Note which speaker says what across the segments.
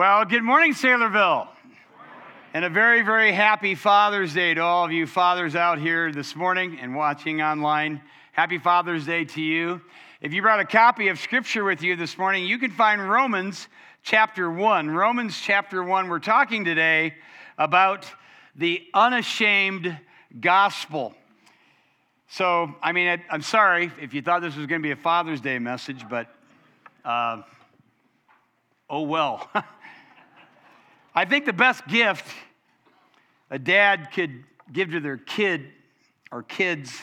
Speaker 1: Well, good morning, Saylorville. And a very, very happy Father's Day to all of you fathers out here this morning and watching online. Happy Father's Day to you. If you brought a copy of Scripture with you this morning, you can find Romans chapter 1. Romans chapter 1, we're talking today about the unashamed gospel. So, I mean, I, am sorry if you thought this was going to be a Father's Day message, but uh, oh well. I think the best gift a dad could give to their kid or kids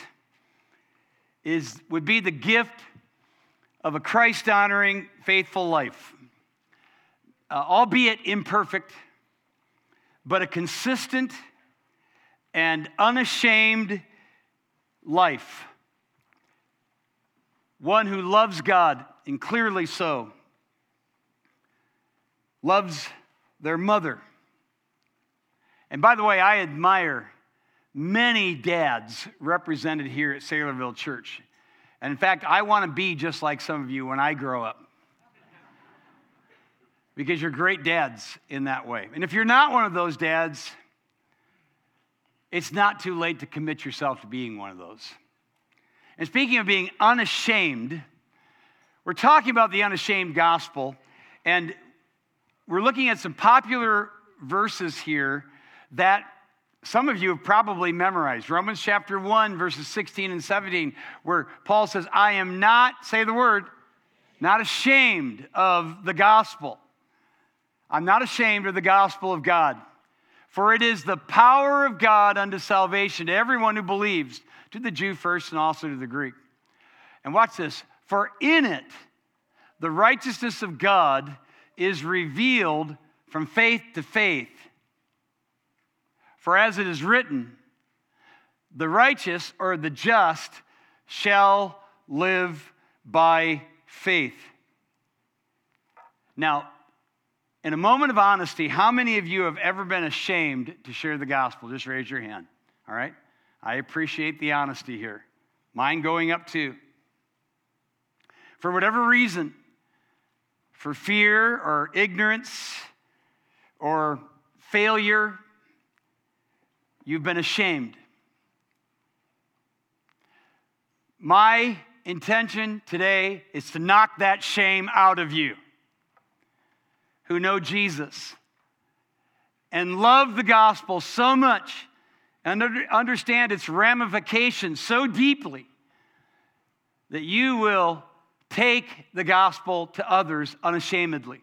Speaker 1: is would be the gift of a Christ honoring faithful life. Uh, albeit imperfect, but a consistent and unashamed life. One who loves God, and clearly so, loves their mother. And by the way, I admire many dads represented here at Saylorville Church. And in fact, I want to be just like some of you when I grow up. Because you're great dads in that way. And if you're not one of those dads, it's not too late to commit yourself to being one of those. And speaking of being unashamed, we're talking about the unashamed gospel. And we're looking at some popular verses here that some of you have probably memorized. Romans chapter 1, verses 16 and 17, where Paul says, I am not, say the word, not ashamed of the gospel. I'm not ashamed of the gospel of God. For it is the power of God unto salvation to everyone who believes, to the Jew first and also to the Greek. And watch this. For in it, the righteousness of God is revealed from faith to faith. For as it is written, the righteous or the just shall live by faith. Now, in a moment of honesty, how many of you have ever been ashamed to share the gospel? Just raise your hand. All right? I appreciate the honesty here. Mine going up too. For whatever reason, for fear or ignorance or failure, you've been ashamed. My intention today is to knock that shame out of you who know Jesus and love the gospel so much and understand its ramifications so deeply that you will take the gospel to others unashamedly.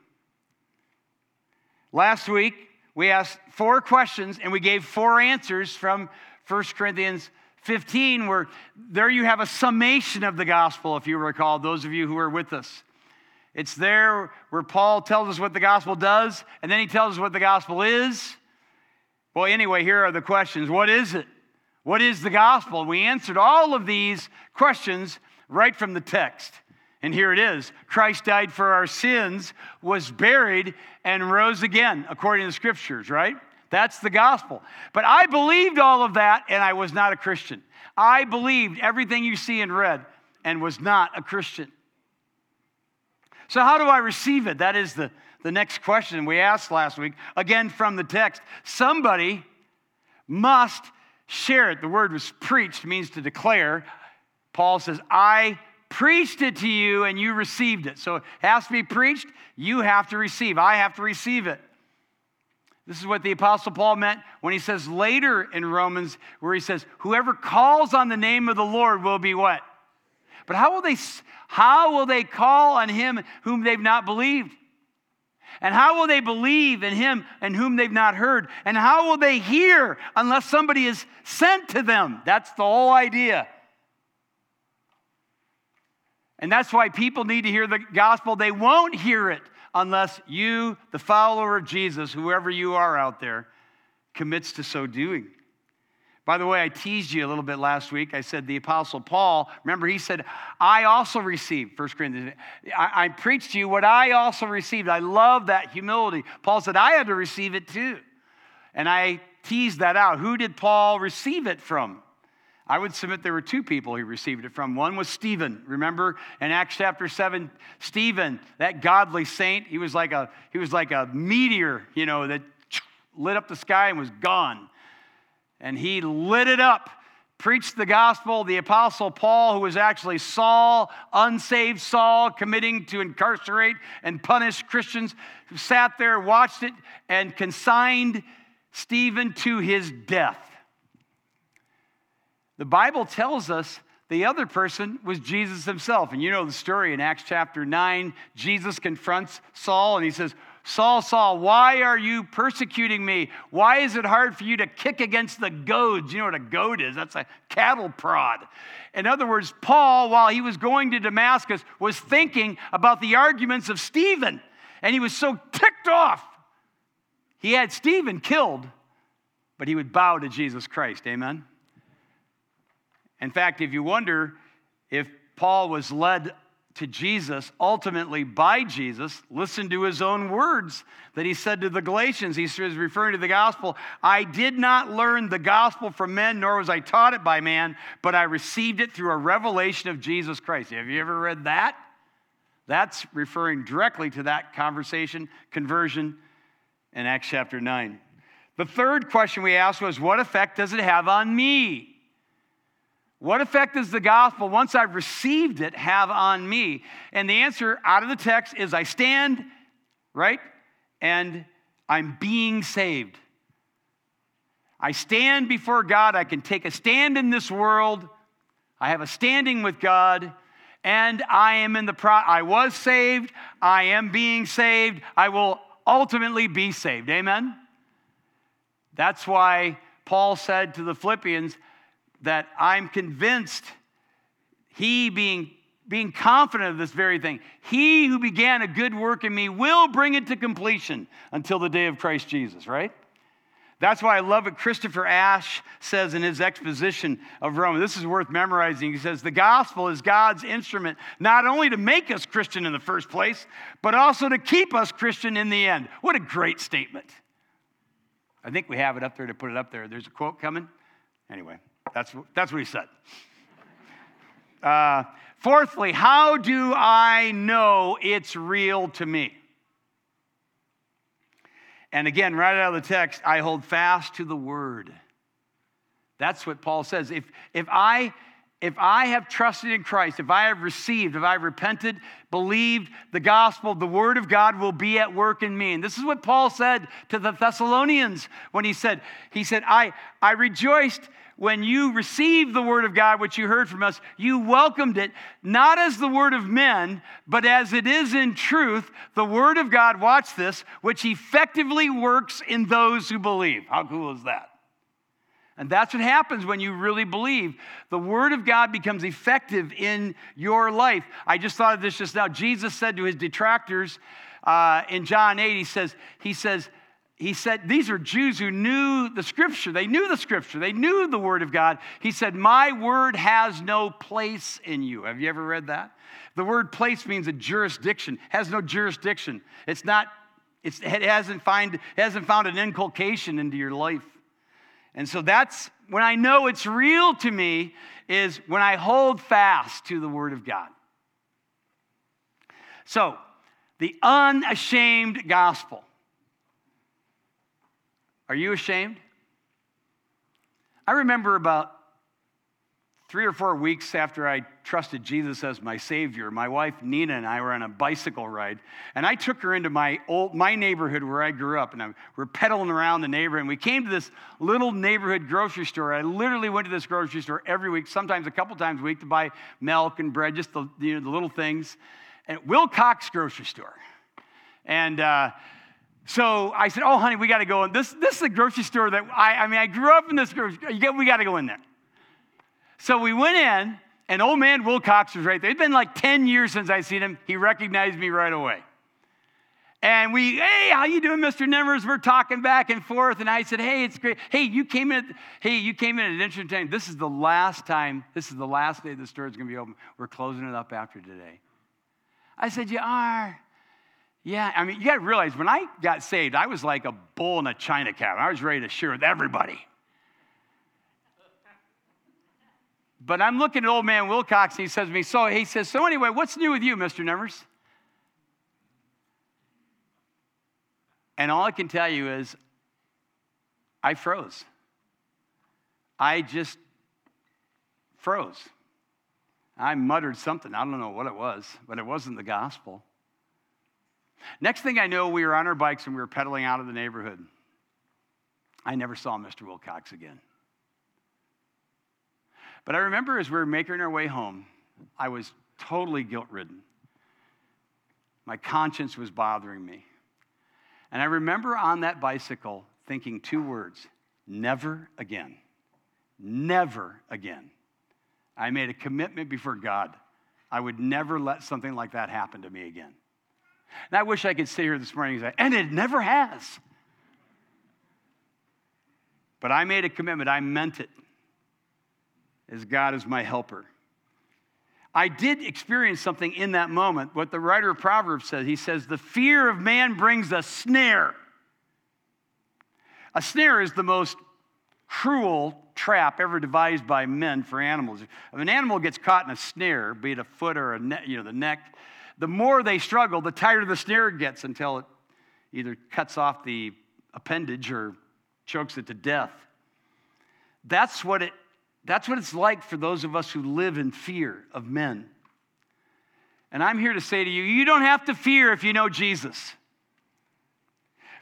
Speaker 1: Last week, we asked four questions and we gave four answers from 1 Corinthians 15, where there you have a summation of the gospel, if you recall, those of you who are with us. It's there where Paul tells us what the gospel does, and then he tells us what the gospel is. Well, anyway, here are the questions What is it? What is the gospel? We answered all of these questions right from the text. And here it is Christ died for our sins, was buried, and rose again, according to the scriptures, right? That's the gospel. But I believed all of that, and I was not a Christian. I believed everything you see and read, and was not a Christian. So, how do I receive it? That is the, the next question we asked last week, again from the text. Somebody must share it. The word was preached, means to declare. Paul says, I preached it to you and you received it. So it has to be preached, you have to receive. I have to receive it. This is what the Apostle Paul meant when he says later in Romans, where he says, Whoever calls on the name of the Lord will be what? But how will they, how will they call on him whom they've not believed? And how will they believe in him and whom they've not heard? And how will they hear unless somebody is sent to them? That's the whole idea. And that's why people need to hear the gospel. They won't hear it unless you, the follower of Jesus, whoever you are out there, commits to so doing. By the way, I teased you a little bit last week. I said the Apostle Paul, remember, he said, I also received, 1 Corinthians, I, I preached to you what I also received. I love that humility. Paul said, I had to receive it too. And I teased that out. Who did Paul receive it from? I would submit there were two people he received it from. One was Stephen. Remember in Acts chapter 7, Stephen, that godly saint, he was like a, he was like a meteor, you know, that lit up the sky and was gone. And he lit it up, preached the gospel. The apostle Paul, who was actually Saul, unsaved Saul, committing to incarcerate and punish Christians, sat there, watched it, and consigned Stephen to his death. The Bible tells us the other person was Jesus himself. And you know the story in Acts chapter 9. Jesus confronts Saul and he says, Saul, Saul, why are you persecuting me? Why is it hard for you to kick against the goads? You know what a goad is? That's a cattle prod. In other words, Paul, while he was going to Damascus, was thinking about the arguments of Stephen. And he was so ticked off. He had Stephen killed, but he would bow to Jesus Christ. Amen? In fact, if you wonder if Paul was led to Jesus, ultimately by Jesus, listen to his own words that he said to the Galatians. He was referring to the gospel I did not learn the gospel from men, nor was I taught it by man, but I received it through a revelation of Jesus Christ. Have you ever read that? That's referring directly to that conversation, conversion in Acts chapter 9. The third question we asked was, What effect does it have on me? What effect does the gospel, once I've received it, have on me? And the answer out of the text is I stand, right? And I'm being saved. I stand before God. I can take a stand in this world. I have a standing with God. And I am in the pro I was saved. I am being saved. I will ultimately be saved. Amen? That's why Paul said to the Philippians, that I'm convinced, he being, being confident of this very thing, he who began a good work in me will bring it to completion until the day of Christ Jesus, right? That's why I love what Christopher Ash says in his exposition of Rome. This is worth memorizing. He says, The gospel is God's instrument not only to make us Christian in the first place, but also to keep us Christian in the end. What a great statement. I think we have it up there to put it up there. There's a quote coming. Anyway, that's, that's what he said. Uh, fourthly, how do I know it's real to me? And again, right out of the text, I hold fast to the word. That's what Paul says. If, if, I, if I have trusted in Christ, if I have received, if I have repented, believed the gospel, the word of God will be at work in me. And this is what Paul said to the Thessalonians when he said, he said, I, I rejoiced when you received the word of God, which you heard from us, you welcomed it not as the word of men, but as it is in truth, the word of God, watch this, which effectively works in those who believe. How cool is that? And that's what happens when you really believe. The Word of God becomes effective in your life. I just thought of this just now. Jesus said to his detractors uh, in John 8, he says, he says, he said, These are Jews who knew the scripture. They knew the scripture, they knew the word of God. He said, My word has no place in you. Have you ever read that? The word place means a jurisdiction, has no jurisdiction. It's not, it's, it hasn't, find, hasn't found an inculcation into your life. And so that's when I know it's real to me, is when I hold fast to the word of God. So, the unashamed gospel. Are you ashamed? I remember about three or four weeks after I trusted Jesus as my Savior, my wife Nina and I were on a bicycle ride, and I took her into my old my neighborhood where I grew up, and I, we're pedaling around the neighborhood. And we came to this little neighborhood grocery store. I literally went to this grocery store every week, sometimes a couple times a week, to buy milk and bread, just the you know the little things. And Wilcox grocery store, and. Uh, so I said, Oh, honey, we got to go in. This, this is a grocery store that I, I mean, I grew up in this grocery store. We got to go in there. So we went in, and old man Wilcox was right there. It's been like 10 years since I seen him. He recognized me right away. And we, hey, how you doing, Mr. Nimmers? We're talking back and forth. And I said, hey, it's great. Hey, you came in, hey, you came in at an interesting time. This is the last time, this is the last day the store is going to be open. We're closing it up after today. I said, you are? Yeah, I mean, you got to realize when I got saved, I was like a bull in a china cabinet. I was ready to share with everybody. But I'm looking at old man Wilcox, and he says to me, So he says, So anyway, what's new with you, Mr. Nevers? And all I can tell you is, I froze. I just froze. I muttered something. I don't know what it was, but it wasn't the gospel. Next thing I know, we were on our bikes and we were pedaling out of the neighborhood. I never saw Mr. Wilcox again. But I remember as we were making our way home, I was totally guilt ridden. My conscience was bothering me. And I remember on that bicycle thinking two words never again. Never again. I made a commitment before God. I would never let something like that happen to me again. And I wish I could sit here this morning and say, and it never has. But I made a commitment, I meant it, as God is my helper. I did experience something in that moment, what the writer of Proverbs says. He says, The fear of man brings a snare. A snare is the most cruel trap ever devised by men for animals. If an animal gets caught in a snare, be it a foot or a ne- you know, the neck, the more they struggle, the tighter the snare gets until it either cuts off the appendage or chokes it to death. That's what, it, that's what it's like for those of us who live in fear of men. And I'm here to say to you, you don't have to fear if you know Jesus.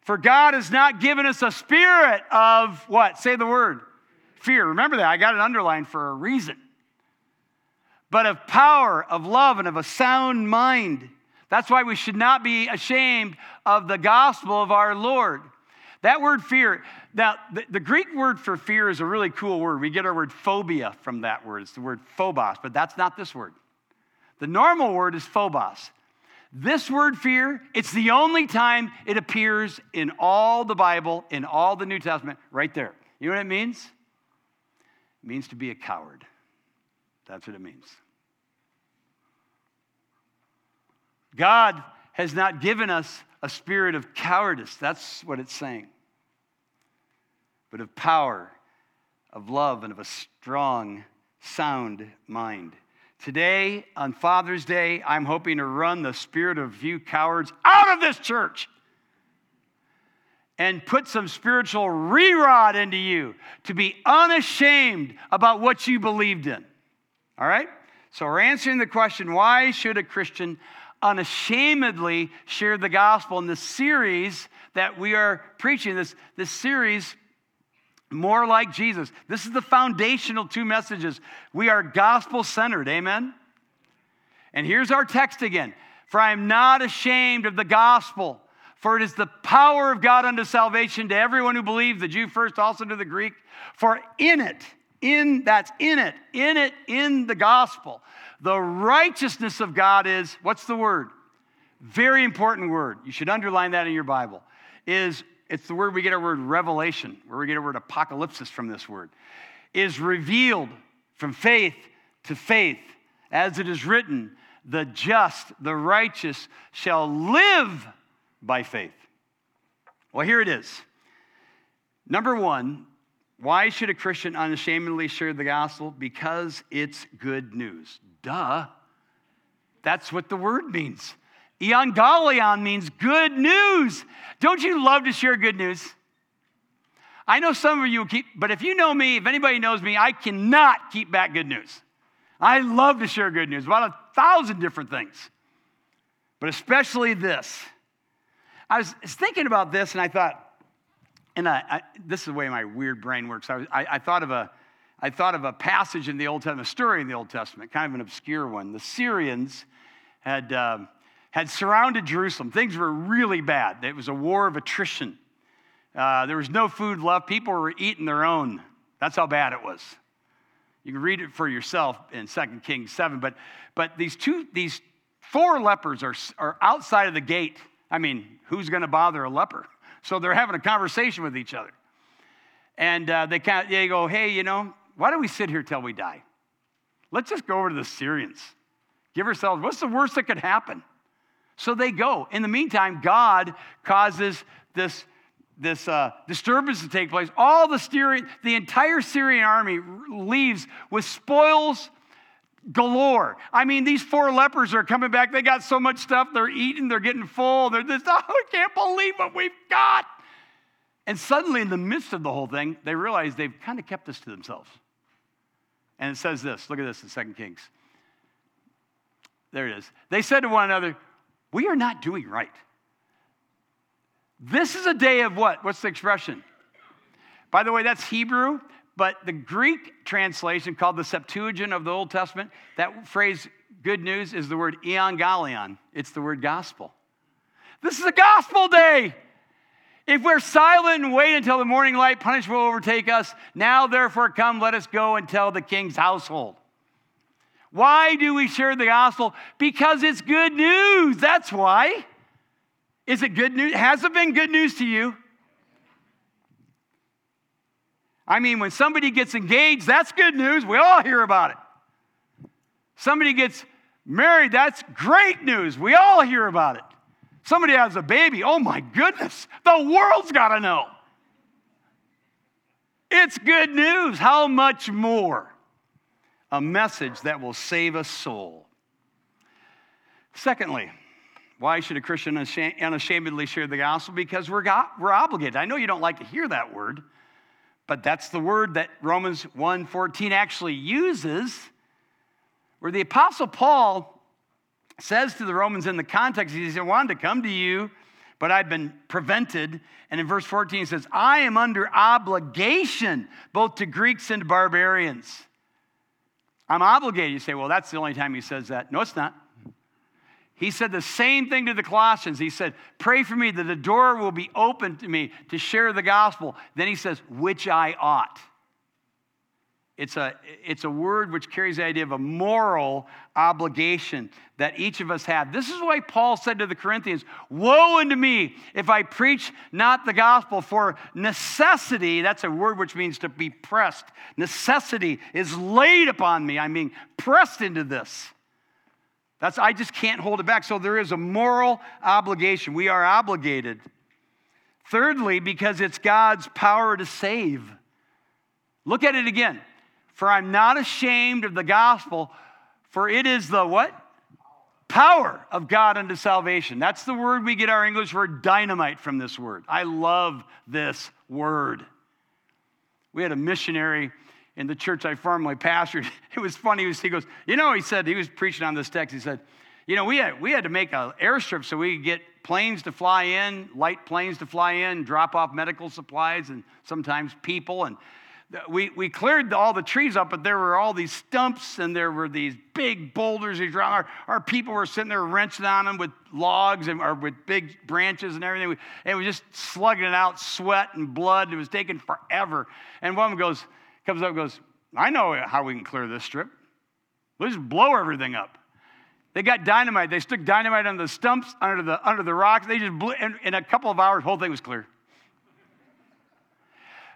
Speaker 1: For God has not given us a spirit of what? Say the word. Fear. Remember that. I got it underlined for a reason. But of power, of love, and of a sound mind. That's why we should not be ashamed of the gospel of our Lord. That word fear, now the, the, Greek word for fear is a really cool word. We get our word phobia from that word. It's the word phobos, but that's not this word. The normal word is phobos. This word fear, it's the only time it appears in all the Bible, in all the New Testament, right there. You know what it means? It means to be a coward. That's what it means. God has not given us a spirit of cowardice. That's what it's saying. But of power, of love, and of a strong, sound mind. Today, on Father's Day, I'm hoping to run the spirit of you cowards out of this church and put some spiritual rerod into you to be unashamed about what you believed in. All right? So we're answering the question why should a Christian unashamedly share the gospel in the series that we are preaching? This, this series more like Jesus. This is the foundational two messages. We are gospel centered, amen? And here's our text again For I am not ashamed of the gospel, for it is the power of God unto salvation to everyone who believes, the Jew first, also to the Greek. For in it, in that's in it, in it, in the gospel, the righteousness of God is what's the word? Very important word. You should underline that in your Bible. Is it's the word we get our word revelation, where we get our word apocalypse from this word, is revealed from faith to faith, as it is written, the just, the righteous shall live by faith. Well, here it is. Number one, why should a Christian unashamedly share the gospel? Because it's good news. Duh. That's what the word means. Evangelion means good news. Don't you love to share good news? I know some of you keep, but if you know me, if anybody knows me, I cannot keep back good news. I love to share good news about a thousand different things, but especially this. I was thinking about this and I thought, and I, I, this is the way my weird brain works. I, I, thought of a, I thought of a passage in the Old Testament, a story in the Old Testament, kind of an obscure one. The Syrians had, um, had surrounded Jerusalem. Things were really bad. It was a war of attrition. Uh, there was no food left. People were eating their own. That's how bad it was. You can read it for yourself in 2 Kings 7. But, but these, two, these four lepers are, are outside of the gate. I mean, who's going to bother a leper? So they're having a conversation with each other. And uh, they, they go, hey, you know, why don't we sit here till we die? Let's just go over to the Syrians. Give ourselves, what's the worst that could happen? So they go. In the meantime, God causes this this uh, disturbance to take place, all the Syrian, the entire Syrian army leaves with spoils galore. I mean, these four lepers are coming back. They got so much stuff. They're eating. They're getting full. They're just, oh, I can't believe what we've got. And suddenly, in the midst of the whole thing, they realize they've kind of kept this to themselves. And it says this. Look at this in Second Kings. There it is. They said to one another, "We are not doing right." This is a day of what? What's the expression? By the way, that's Hebrew, but the Greek translation called the Septuagint of the Old Testament, that phrase, good news, is the word euangelion. It's the word gospel. This is a gospel day. If we're silent and wait until the morning light, punishment will overtake us. Now, therefore, come, let us go and tell the king's household. Why do we share the gospel? Because it's good news. That's why. Is it good news? Has it been good news to you? I mean, when somebody gets engaged, that's good news. We all hear about it. Somebody gets married, that's great news. We all hear about it. Somebody has a baby, oh my goodness, the world's got to know. It's good news. How much more? A message that will save a soul. Secondly, why should a Christian unashamedly share the gospel? Because we're, got, we're obligated. I know you don't like to hear that word, but that's the word that Romans 1:14 actually uses, where the Apostle Paul says to the Romans in the context, he said, I wanted to come to you, but I've been prevented. And in verse 14, he says, I am under obligation both to Greeks and barbarians. I'm obligated. You say, well, that's the only time he says that. No, it's not. He said the same thing to the Colossians. He said, Pray for me that the door will be open to me to share the gospel. Then he says, Which I ought. It's a, it's a word which carries the idea of a moral obligation that each of us have. This is why Paul said to the Corinthians, Woe unto me if I preach not the gospel, for necessity, that's a word which means to be pressed. Necessity is laid upon me. I'm being pressed into this. That's, I just can't hold it back. So there is a moral obligation. We are obligated. Thirdly, because it's God's power to save. Look at it again. For I'm not ashamed of the gospel, for it is the what? Power of God unto salvation. That's the word we get our English word dynamite from this word. I love this word. We had a missionary in the church I formerly pastored. It was funny. He goes, You know, he said, he was preaching on this text. He said, You know, we had, we had to make an airstrip so we could get planes to fly in, light planes to fly in, drop off medical supplies and sometimes people. And we, we cleared all the trees up, but there were all these stumps and there were these big boulders. Our, our people were sitting there wrenching on them with logs and, or with big branches and everything. And we just slugging it out, sweat and blood. It was taking forever. And one of them goes, comes up and goes, I know how we can clear this strip. We'll just blow everything up. They got dynamite. They stuck dynamite on the stumps, under the, under the rocks. They just blew, in, in a couple of hours, the whole thing was clear.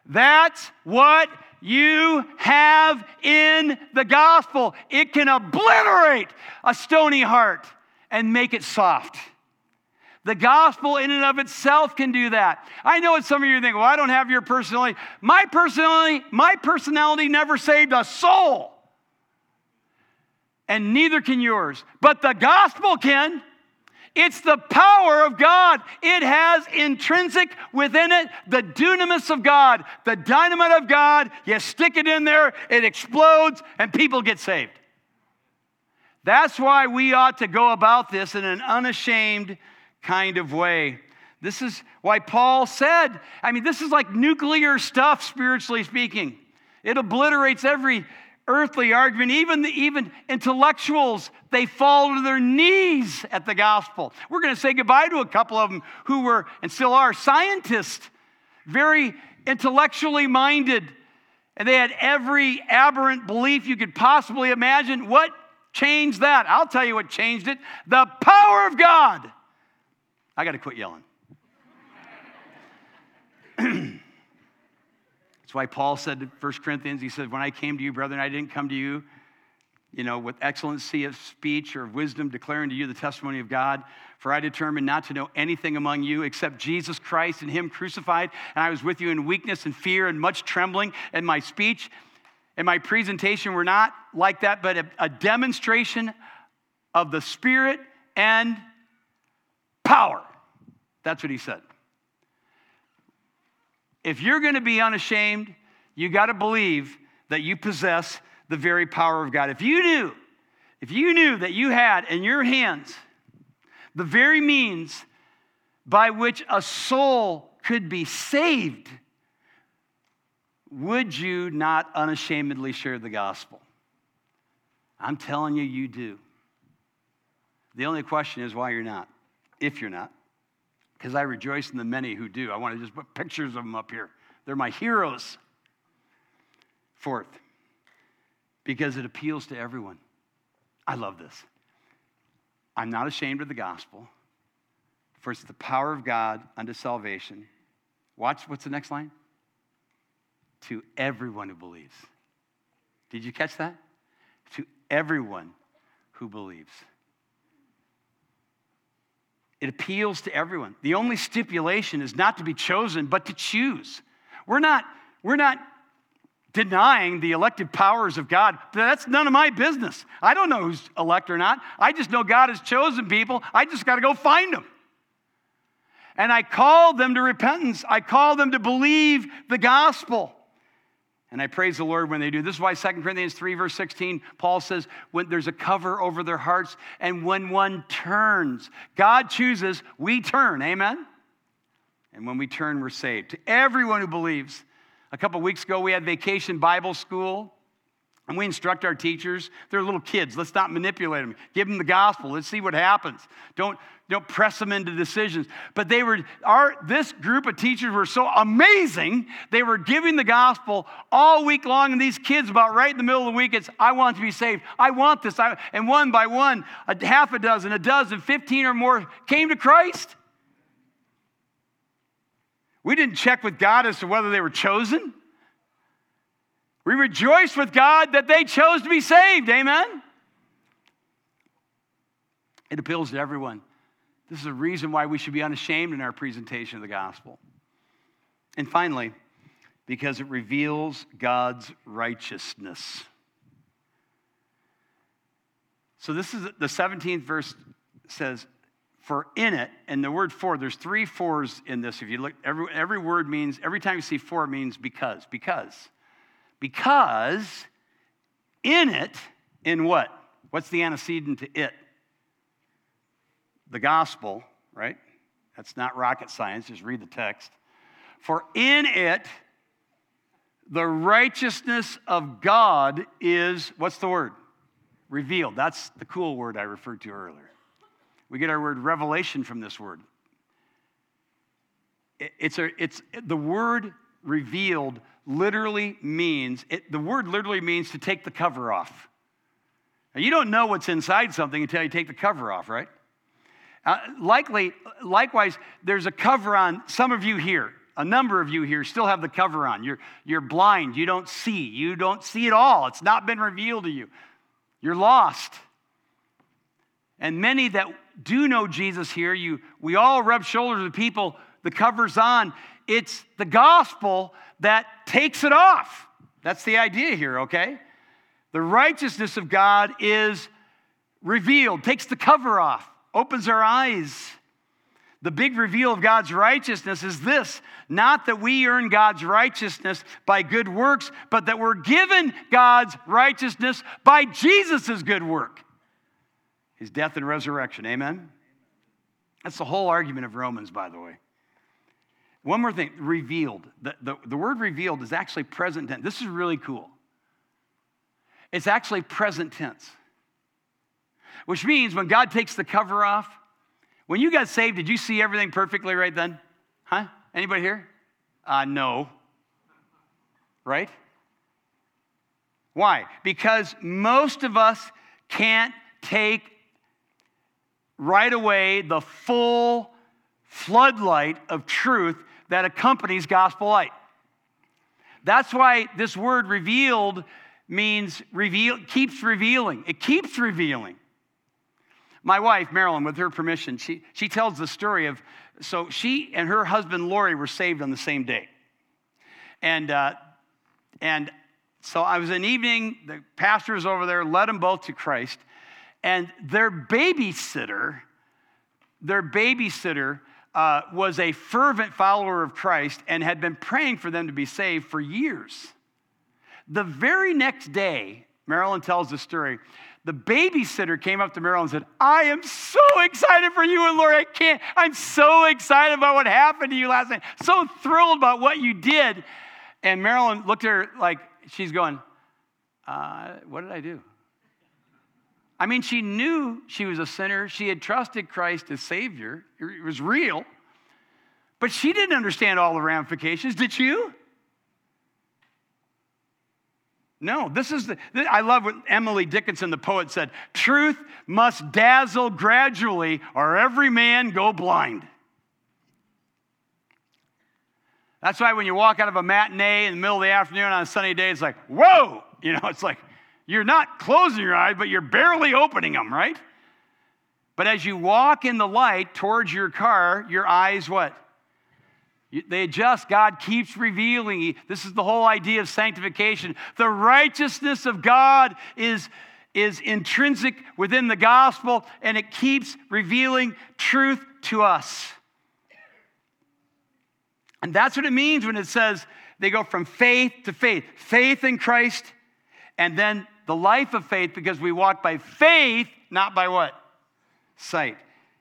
Speaker 1: That's what you have in the gospel. It can obliterate a stony heart and make it soft. The gospel, in and of itself, can do that. I know what some of you think, well, I don't have your personality. My personality, my personality never saved a soul. And neither can yours. But the gospel can. It's the power of God. It has intrinsic within it the dunamis of God, the dynamite of God. You stick it in there, it explodes, and people get saved. That's why we ought to go about this in an unashamed kind of way. This is why Paul said, I mean, this is like nuclear stuff, spiritually speaking. It obliterates every earthly argument. Even, the, even intellectuals, they fall to their knees at the gospel. We're going to say goodbye to a couple of them who were and still are scientists, very intellectually minded. And they had every aberrant belief you could possibly imagine. What changed that? I'll tell you what changed it the power of God. I got to quit yelling. That's why Paul said to 1 Corinthians, he said, When I came to you, brethren, I didn't come to you you know, with excellency of speech or of wisdom, declaring to you the testimony of God. For I determined not to know anything among you except Jesus Christ and Him crucified. And I was with you in weakness and fear and much trembling, and my speech and my presentation were not like that, but a, a demonstration of the Spirit and power. That's what He said. If you're going to be unashamed, you got to believe that you possess the very power of God. If you knew, if you knew that you had in your hands the very means by which a soul could be saved, would you not unashamedly share the gospel? I'm telling you, you do. The only question is why you're not, if you're not. Because I rejoice in the many who do. I want to just put pictures of them up here. They're my heroes. Fourth, because it appeals to everyone. I love this. I'm not ashamed of the gospel, for it's the power of God unto salvation. Watch what's the next line? To everyone who believes. Did you catch that? To everyone who believes. It appeals to everyone. The only stipulation is not to be chosen, but to choose. We're not, we're not denying the elected powers of God. That's none of my business. I don't know who's elect or not. I just know God has chosen people. I just got to go find them. And I call them to repentance. I call them to believe the gospel. And I praise the Lord when they do. This is why 2 Corinthians 3, verse 16, Paul says, when there's a cover over their hearts, and when one turns, God chooses, we turn. Amen? And when we turn, we're saved. To everyone who believes, a couple weeks ago, we had vacation Bible school. And we instruct our teachers, they're little kids. Let's not manipulate them. Give them the gospel. Let's see what happens. Don't, don't press them into decisions. But they were, our, this group of teachers were so amazing. They were giving the gospel all week long. And these kids, about right in the middle of the week, it's, I want to be saved. I want this. I, and one by one, a half a dozen, a dozen, 15 or more came to Christ. We didn't check with God as to whether they were chosen. We rejoice with God that they chose to be saved. Amen? It appeals to everyone. This is a reason why we should be unashamed in our presentation of the gospel. And finally, because it reveals God's righteousness. So, this is the 17th verse says, for in it, and the word for, there's three fours in this. If you look, every, every word means, every time you see for, means because. Because. Because in it, in what? What's the antecedent to it? The gospel, right? That's not rocket science, just read the text. For in it, the righteousness of God is, what's the word? Revealed. That's the cool word I referred to earlier. We get our word revelation from this word. It's, a, it's the word revealed literally means, it, the word literally means to take the cover off. Now, you don't know what's inside something until you take the cover off, right? Uh, likely, likewise, there's a cover on some of you here. A number of you here still have the cover on. You're, you're blind. You don't see. You don't see it all. It's not been revealed to you. You're lost. And many that do know Jesus here, you, we all rub shoulders with people, the cover's on. It's the gospel that takes it off. That's the idea here, okay? The righteousness of God is revealed, takes the cover off, opens our eyes. The big reveal of God's righteousness is this not that we earn God's righteousness by good works, but that we're given God's righteousness by Jesus' good work his death and resurrection. Amen? That's the whole argument of Romans, by the way. One more thing revealed. The, the, the word revealed is actually present tense. This is really cool. It's actually present tense, which means when God takes the cover off, when you got saved, did you see everything perfectly right then? Huh? Anybody here? Uh, no. Right? Why? Because most of us can't take right away the full floodlight of truth that accompanies gospel light. That's why this word revealed means reveal, keeps revealing. It keeps revealing. My wife, Marilyn, with her permission, she, she tells the story of so she and her husband, Lori, were saved on the same day. And, uh, and so I was an evening, the pastor was over there, led them both to Christ. And their babysitter, their babysitter uh, was a fervent follower of Christ and had been praying for them to be saved for years. The very next day, Marilyn tells the story, the babysitter came up to Marilyn and said, I am so excited for you and Lori. I can't, I'm so excited about what happened to you last night. So thrilled about what you did. And Marilyn looked at her like she's going, uh, What did I do? I mean, she knew she was a sinner. She had trusted Christ as Savior, it was real. But she didn't understand all the ramifications. Did you? No, this is the, I love what Emily Dickinson, the poet, said truth must dazzle gradually, or every man go blind. That's why when you walk out of a matinee in the middle of the afternoon on a sunny day, it's like, whoa! You know, it's like you're not closing your eyes, but you're barely opening them, right? But as you walk in the light towards your car, your eyes what? They adjust. God keeps revealing. This is the whole idea of sanctification. The righteousness of God is, is intrinsic within the gospel, and it keeps revealing truth to us. And that's what it means when it says they go from faith to faith faith in Christ, and then the life of faith because we walk by faith, not by what? Sight.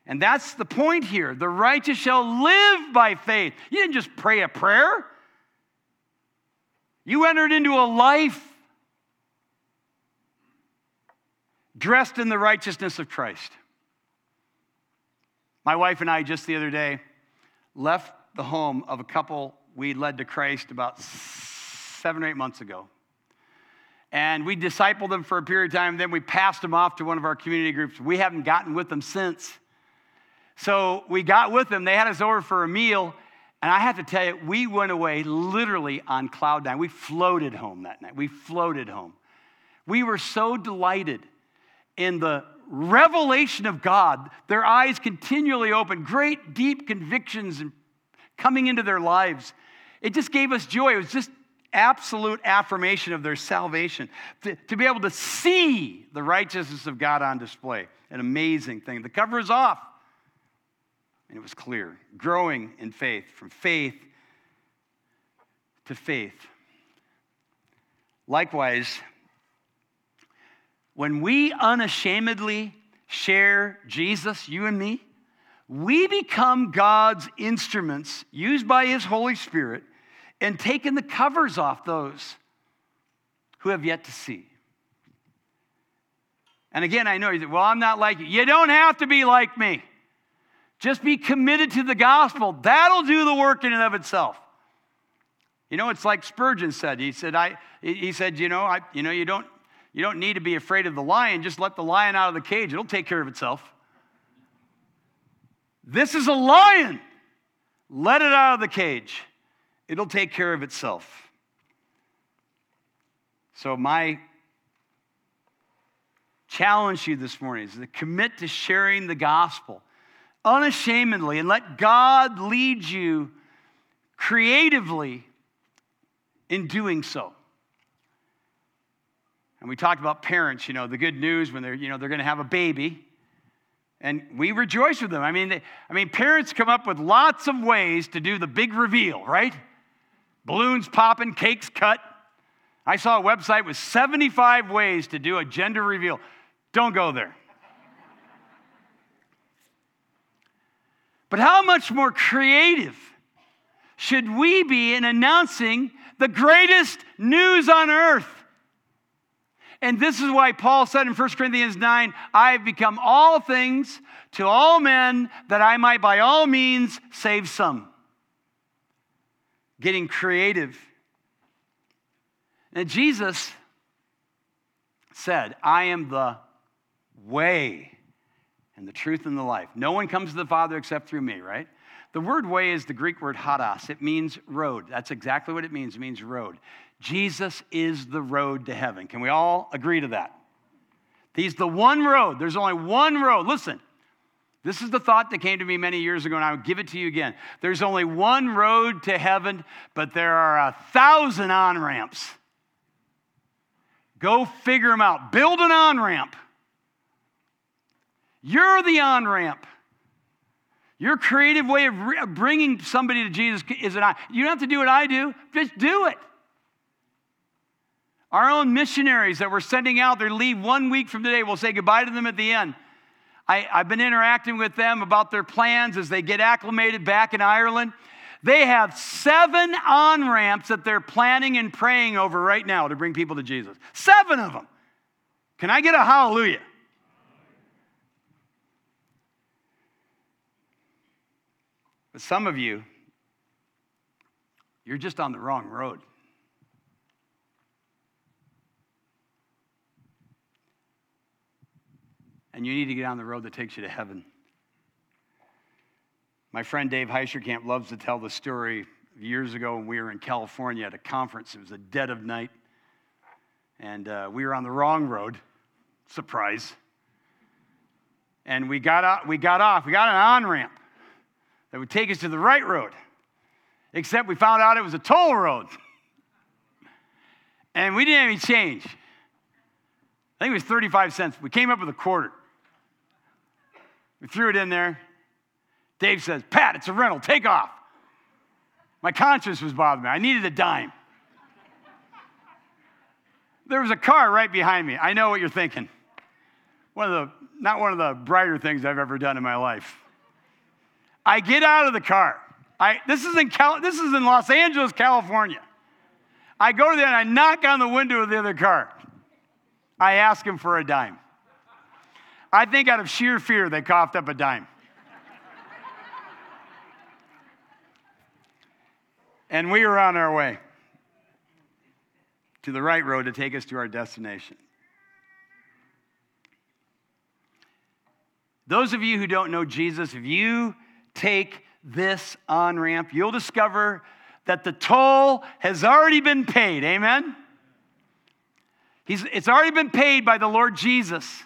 Speaker 1: And that's the point here. The righteous shall live by faith. You didn't just pray a prayer, you entered into a life dressed in the righteousness of Christ. My wife and I, just the other day, left the home of a couple we led to Christ about seven or eight months ago. And we discipled them for a period of time, then we passed them off to one of our community groups. We haven't gotten with them since. So we got with them. They had us over for a meal. And I have to tell you, we went away literally on cloud nine. We floated home that night. We floated home. We were so delighted in the revelation of God. Their eyes continually open, great deep convictions coming into their lives. It just gave us joy. It was just absolute affirmation of their salvation. To, to be able to see the righteousness of God on display, an amazing thing. The cover is off. And it was clear. Growing in faith, from faith to faith. Likewise, when we unashamedly share Jesus, you and me, we become God's instruments used by His Holy Spirit and taking the covers off those who have yet to see. And again, I know you say, well, I'm not like you. You don't have to be like me. Just be committed to the gospel. That'll do the work in and of itself. You know, it's like Spurgeon said. He said, I, he said, you know, I, you know, you don't, you don't need to be afraid of the lion. Just let the lion out of the cage. It'll take care of itself. This is a lion. Let it out of the cage. It'll take care of itself. So, my challenge to you this morning is to commit to sharing the gospel unashamedly and let God lead you creatively in doing so. And we talked about parents, you know, the good news when they're, you know, they're going to have a baby. And we rejoice with them. I mean, they, I mean, parents come up with lots of ways to do the big reveal, right? Balloons popping, cakes cut. I saw a website with 75 ways to do a gender reveal. Don't go there. But how much more creative should we be in announcing the greatest news on earth? And this is why Paul said in 1 Corinthians 9, I have become all things to all men that I might by all means save some. Getting creative. And Jesus said, I am the way and the truth and the life. No one comes to the Father except through me, right? The word way is the Greek word hodos. It means road. That's exactly what it means. It means road. Jesus is the road to heaven. Can we all agree to that? He's the one road. There's only one road. Listen, this is the thought that came to me many years ago, and I'll give it to you again. There's only one road to heaven, but there are a thousand on ramps. Go figure them out. Build an on ramp. You're the on ramp. Your creative way of bringing somebody to Jesus is an I. You don't have to do what I do, just do it. Our own missionaries that we're sending out, they leave one week from today. We'll say goodbye to them at the end. I, I've been interacting with them about their plans as they get acclimated back in Ireland. They have seven on ramps that they're planning and praying over right now to bring people to Jesus. Seven of them. Can I get a hallelujah? But some of you, you're just on the wrong road. And you need to get on the road that takes you to heaven. My friend Dave Heischerkamp loves to tell the story years ago when we were in California at a conference. It was the dead of night. And uh, we were on the wrong road. Surprise. And we got, out, we got off. We got an on ramp that would take us to the right road, except we found out it was a toll road. and we didn't have any change. I think it was 35 cents. We came up with a quarter. We threw it in there. Dave says, Pat, it's a rental, take off. My conscience was bothering me. I needed a dime. There was a car right behind me. I know what you're thinking. One of the, not one of the brighter things I've ever done in my life. I get out of the car. I, this, is in Cal, this is in Los Angeles, California. I go to there and I knock on the window of the other car. I ask him for a dime. I think out of sheer fear, they coughed up a dime. and we were on our way to the right road to take us to our destination. Those of you who don't know Jesus, if you take this on ramp, you'll discover that the toll has already been paid. Amen? He's, it's already been paid by the Lord Jesus.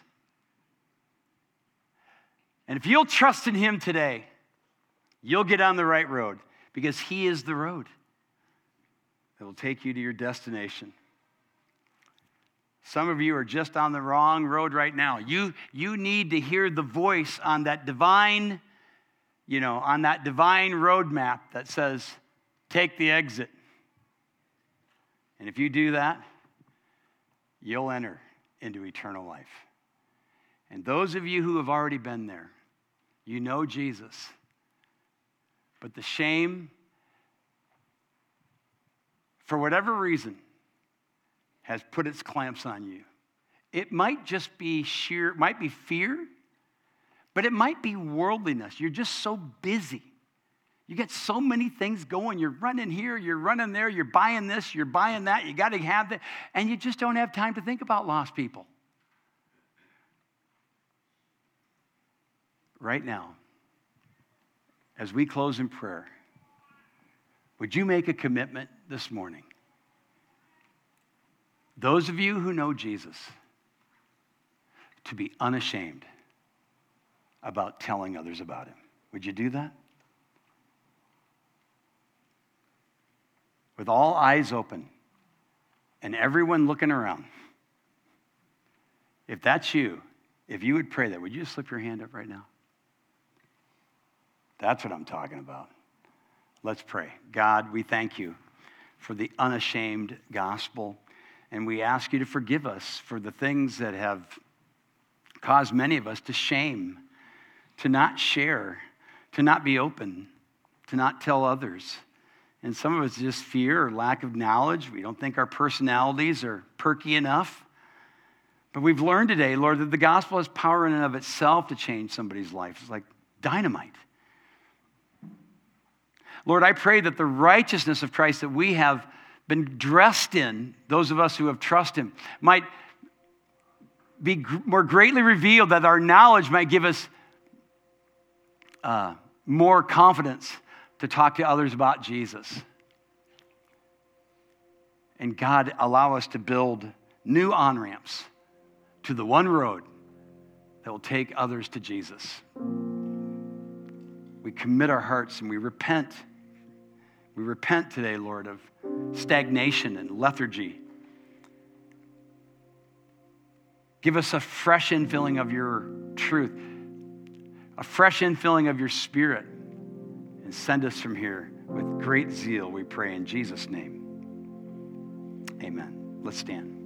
Speaker 1: And if you'll trust in Him today, you'll get on the right road because He is the road that will take you to your destination. Some of you are just on the wrong road right now. You, you need to hear the voice on that divine you know, on that divine roadmap that says, take the exit. And if you do that, you'll enter into eternal life. And those of you who have already been there, you know Jesus. But the shame, for whatever reason, has put its clamps on you. It might just be sheer, might be fear, but it might be worldliness. You're just so busy. You get so many things going. You're running here, you're running there, you're buying this, you're buying that, you got to have that, and you just don't have time to think about lost people. Right now, as we close in prayer, would you make a commitment this morning? Those of you who know Jesus, to be unashamed about telling others about him. Would you do that? With all eyes open and everyone looking around. If that's you, if you would pray that, would you just slip your hand up right now? That's what I'm talking about. Let's pray. God, we thank you for the unashamed gospel, and we ask you to forgive us for the things that have caused many of us to shame to not share, to not be open, to not tell others. And some of it's just fear or lack of knowledge. We don't think our personalities are perky enough. But we've learned today, Lord, that the gospel has power in and of itself to change somebody's life. It's like dynamite. Lord, I pray that the righteousness of Christ that we have been dressed in, those of us who have trusted Him, might be more greatly revealed, that our knowledge might give us uh, more confidence to talk to others about Jesus. And God, allow us to build new on ramps to the one road that will take others to Jesus. We commit our hearts and we repent. We repent today, Lord, of stagnation and lethargy. Give us a fresh infilling of your truth, a fresh infilling of your spirit, and send us from here with great zeal, we pray in Jesus' name. Amen. Let's stand.